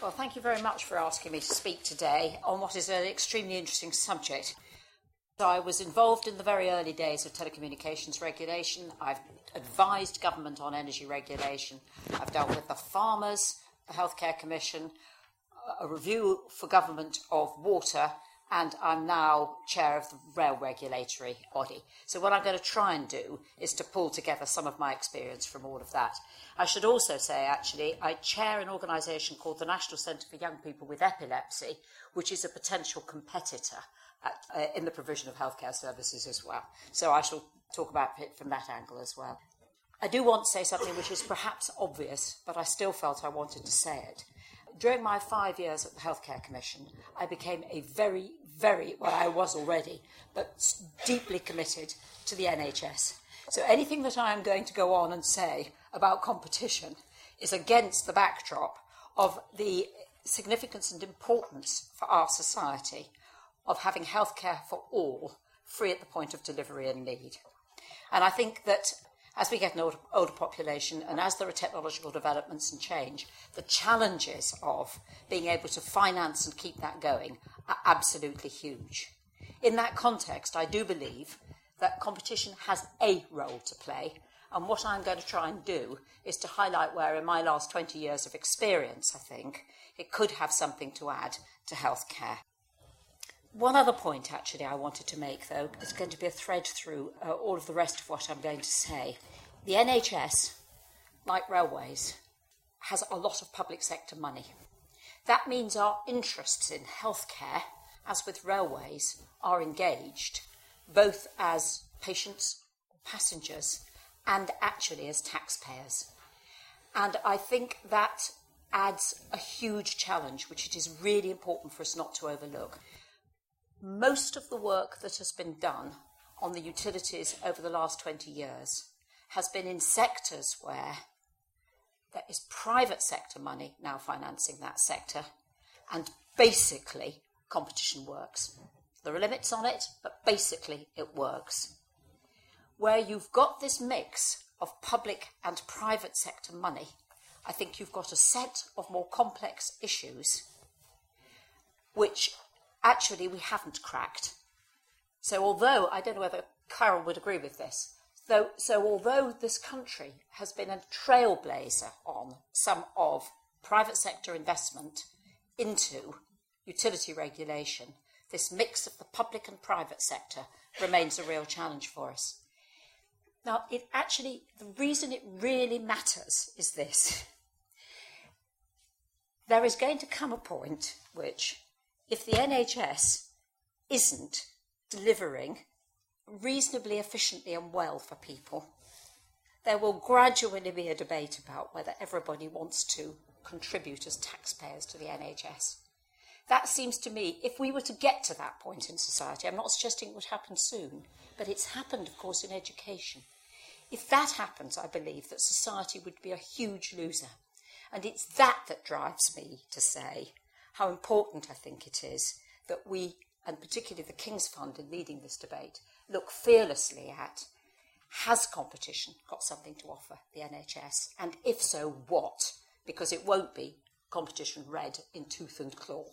Well, thank you very much for asking me to speak today on what is an extremely interesting subject. I was involved in the very early days of telecommunications regulation. I've advised government on energy regulation. I've dealt with the farmers, the Healthcare Commission, a review for government of water, and I'm now chair of the rail regulatory body. So, what I'm going to try and do is to pull together some of my experience from all of that. I should also say, actually, I chair an organisation called the National Centre for Young People with Epilepsy, which is a potential competitor at, uh, in the provision of healthcare services as well. So, I shall talk about it from that angle as well. I do want to say something which is perhaps obvious, but I still felt I wanted to say it. During my five years at the Healthcare Commission, I became a very, very, well, I was already, but deeply committed to the NHS. So anything that I am going to go on and say about competition is against the backdrop of the significance and importance for our society of having healthcare for all, free at the point of delivery and need. And I think that as we get an older, older, population and as there are technological developments and change, the challenges of being able to finance and keep that going are absolutely huge. In that context, I do believe that competition has a role to play. And what I'm going to try and do is to highlight where, in my last 20 years of experience, I think it could have something to add to healthcare. One other point, actually, I wanted to make, though, is going to be a thread through uh, all of the rest of what I'm going to say. The NHS, like railways, has a lot of public sector money. That means our interests in healthcare, as with railways, are engaged, both as patients, passengers, and actually as taxpayers. And I think that adds a huge challenge, which it is really important for us not to overlook most of the work that has been done on the utilities over the last 20 years has been in sectors where there is private sector money now financing that sector, and basically competition works. There are limits on it, but basically it works. Where you've got this mix of public and private sector money, I think you've got a set of more complex issues which actually we haven't cracked. So, although I don't know whether Carol would agree with this, though, so although this country has been a trailblazer on some of private sector investment into utility regulation, this mix of the public and private sector remains a real challenge for us. Now, it actually, the reason it really matters is this. There is going to come a point which if the NHS isn't delivering reasonably efficiently and well for people, there will gradually be a debate about whether everybody wants to contribute as taxpayers to the NHS. That seems to me, if we were to get to that point in society, I'm not suggesting it would happen soon, but it's happened, of course, in education. If that happens, I believe that society would be a huge loser. And it's that that drives me to say how important I think it is that we, and particularly the King's Fund in leading this debate, look fearlessly at has competition got something to offer the NHS? And if so, what? Because it won't be competition red in tooth and claw.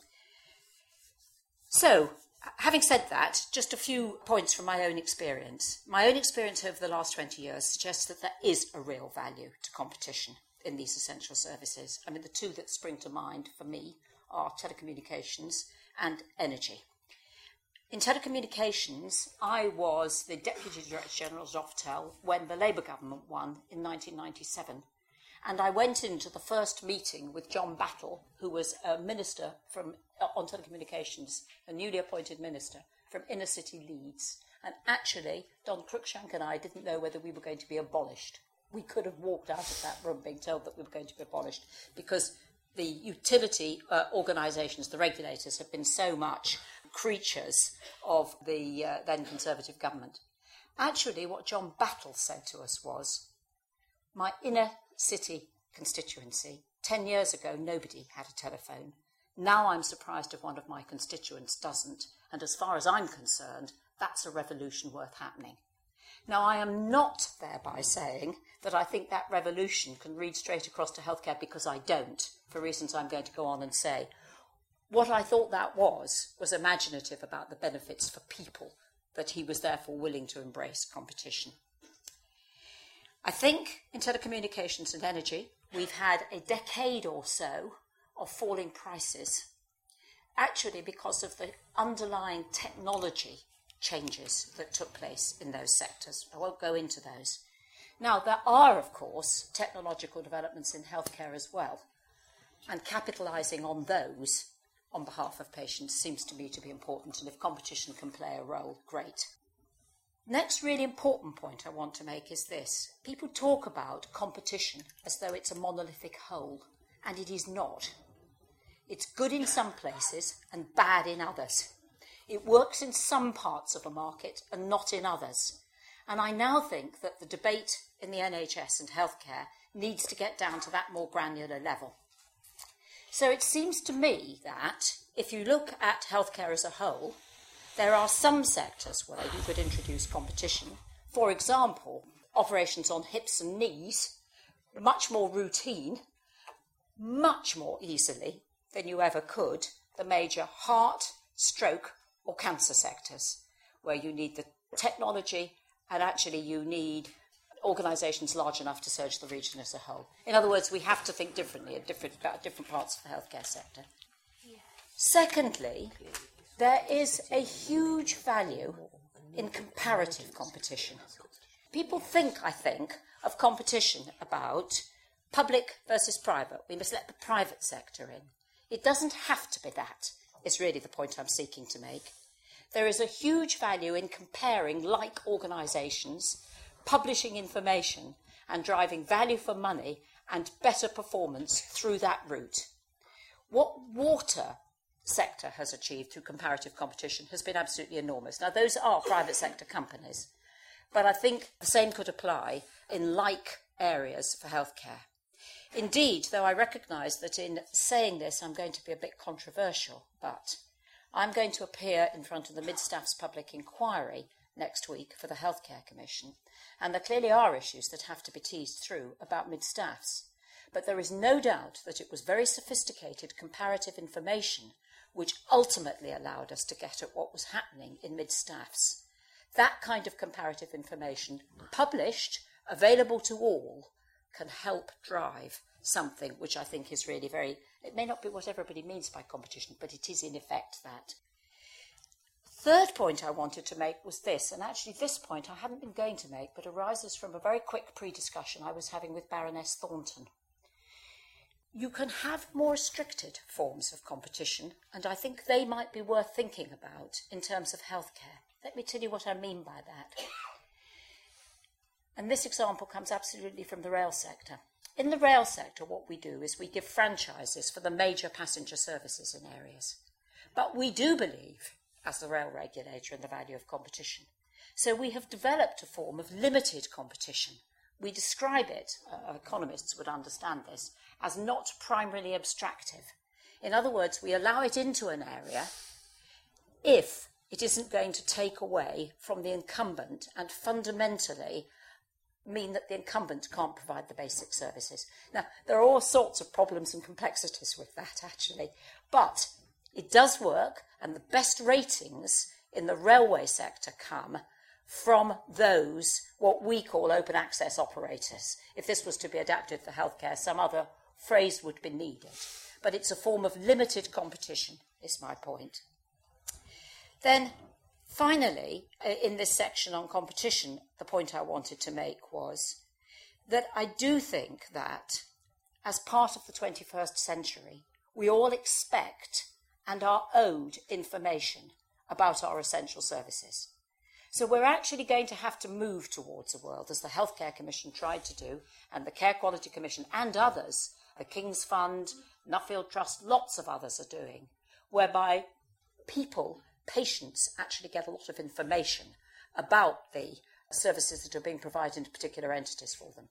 So, having said that, just a few points from my own experience. My own experience over the last 20 years suggests that there is a real value to competition in these essential services. I mean, the two that spring to mind for me are telecommunications and energy. In telecommunications, I was the Deputy Director General of Oftel when the Labour government won in 1997. And I went into the first meeting with John Battle, who was a minister from, uh, on telecommunications, a newly appointed minister from inner city Leeds. And actually, Don Cruikshank and I didn't know whether we were going to be abolished. We could have walked out of that room being told that we were going to be abolished because the utility uh, organisations, the regulators, have been so much creatures of the uh, then Conservative government. Actually, what John Battle said to us was my inner city constituency, 10 years ago, nobody had a telephone. Now I'm surprised if one of my constituents doesn't. And as far as I'm concerned, that's a revolution worth happening. Now, I am not thereby saying that I think that revolution can read straight across to healthcare because I don't. For reasons I'm going to go on and say. What I thought that was, was imaginative about the benefits for people, that he was therefore willing to embrace competition. I think in telecommunications and energy, we've had a decade or so of falling prices, actually because of the underlying technology changes that took place in those sectors. I won't go into those. Now, there are, of course, technological developments in healthcare as well, and capitalising on those on behalf of patients seems to me to be important, and if competition can play a role, great. Next, really important point I want to make is this people talk about competition as though it's a monolithic whole, and it is not. It's good in some places and bad in others. It works in some parts of a market and not in others. And I now think that the debate in the NHS and healthcare needs to get down to that more granular level. So it seems to me that if you look at healthcare as a whole, there are some sectors where you could introduce competition. For example, operations on hips and knees, much more routine, much more easily than you ever could the major heart, stroke, or cancer sectors, where you need the technology and actually you need organisations large enough to surge the region as a whole. In other words, we have to think differently different, about different parts of the healthcare sector. Secondly, there is a huge value in comparative competition. People think, I think, of competition about public versus private. We must let the private sector in. It doesn't have to be that, is really the point I'm seeking to make. There is a huge value in comparing like organisations, publishing information, and driving value for money and better performance through that route. What water sector has achieved through comparative competition has been absolutely enormous. Now, those are private sector companies, but I think the same could apply in like areas for healthcare. Indeed, though I recognise that in saying this I'm going to be a bit controversial, but I'm going to appear in front of the Mid Staffs Public Inquiry next week for the Healthcare Commission, and there clearly are issues that have to be teased through about Mid Staffs. But there is no doubt that it was very sophisticated comparative information which ultimately allowed us to get at what was happening in Mid Staffs. That kind of comparative information, published, available to all, can help drive something which I think is really very, it may not be what everybody means by competition, but it is in effect that. Third point I wanted to make was this, and actually this point I hadn't been going to make, but arises from a very quick pre discussion I was having with Baroness Thornton. You can have more restricted forms of competition, and I think they might be worth thinking about in terms of healthcare. Let me tell you what I mean by that. And this example comes absolutely from the rail sector. In the rail sector, what we do is we give franchises for the major passenger services in areas. But we do believe, as the rail regulator, and the value of competition. So we have developed a form of limited competition. We describe it, uh, economists would understand this, as not primarily abstractive. In other words, we allow it into an area if it isn't going to take away from the incumbent and fundamentally mean that the incumbent can't provide the basic services. Now, there are all sorts of problems and complexities with that, actually, but it does work, and the best ratings in the railway sector come from those, what we call open access operators. If this was to be adapted for healthcare, some other phrase would be needed. But it's a form of limited competition, is my point. Then Finally, uh, in this section on competition, the point I wanted to make was that I do think that as part of the 21st century, we all expect and are owed information about our essential services. So we're actually going to have to move towards a world, as the Healthcare Commission tried to do, and the Care Quality Commission and others, the King's Fund, Nuffield Trust, lots of others are doing, whereby people patients actually get a lot of information about the services that are being provided to particular entities for them.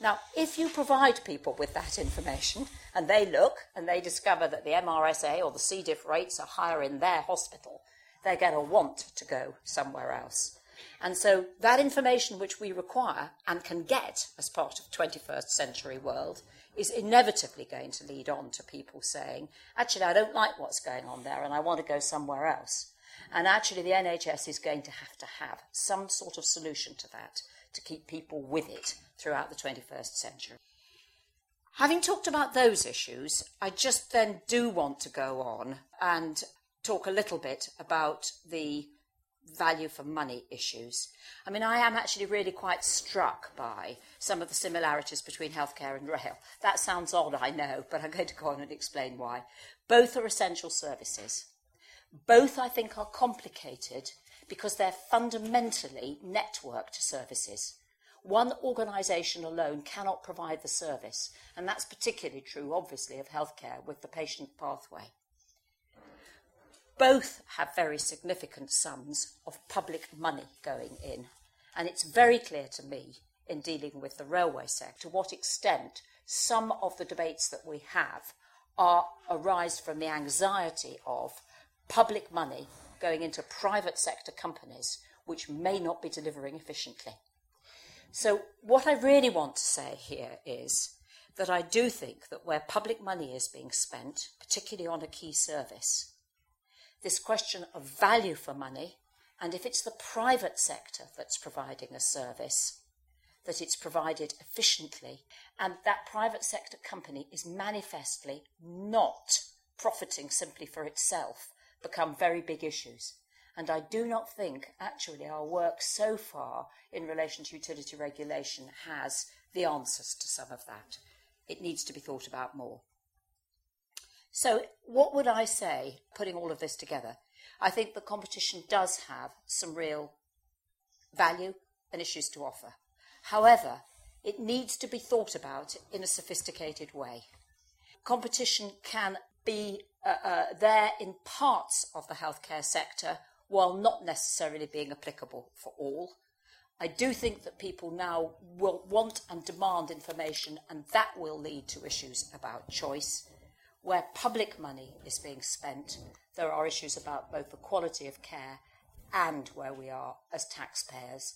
Now, if you provide people with that information and they look and they discover that the MRSA or the C. diff rates are higher in their hospital, they're going to want to go somewhere else. And so that information which we require and can get as part of 21st century world is inevitably going to lead on to people saying, actually, I don't like what's going on there and I want to go somewhere else. And actually, the NHS is going to have to have some sort of solution to that to keep people with it throughout the 21st century. Having talked about those issues, I just then do want to go on and talk a little bit about the value for money issues. I mean, I am actually really quite struck by some of the similarities between healthcare and rail. That sounds odd, I know, but I'm going to go on and explain why. Both are essential services. Both, I think, are complicated because they're fundamentally networked services. One organisation alone cannot provide the service, and that's particularly true, obviously, of healthcare with the patient pathway. Both have very significant sums of public money going in, and it's very clear to me in dealing with the railway sector to what extent some of the debates that we have are arise from the anxiety of public money going into private sector companies which may not be delivering efficiently. So, what I really want to say here is that I do think that where public money is being spent, particularly on a key service, this question of value for money, and if it's the private sector that's providing a service, that it's provided efficiently, and that private sector company is manifestly not profiting simply for itself, become very big issues. And I do not think, actually, our work so far in relation to utility regulation has the answers to some of that. It needs to be thought about more. So, what would I say, putting all of this together? I think the competition does have some real value and issues to offer. However, it needs to be thought about in a sophisticated way. Competition can be uh, uh, there in parts of the healthcare sector while not necessarily being applicable for all. I do think that people now will want and demand information, and that will lead to issues about choice. Where public money is being spent, there are issues about both the quality of care and where we are as taxpayers,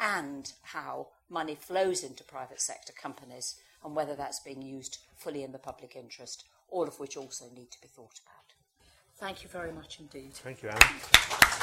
and how money flows into private sector companies, and whether that's being used fully in the public interest, all of which also need to be thought about. Thank you very much indeed. Thank you, Anne.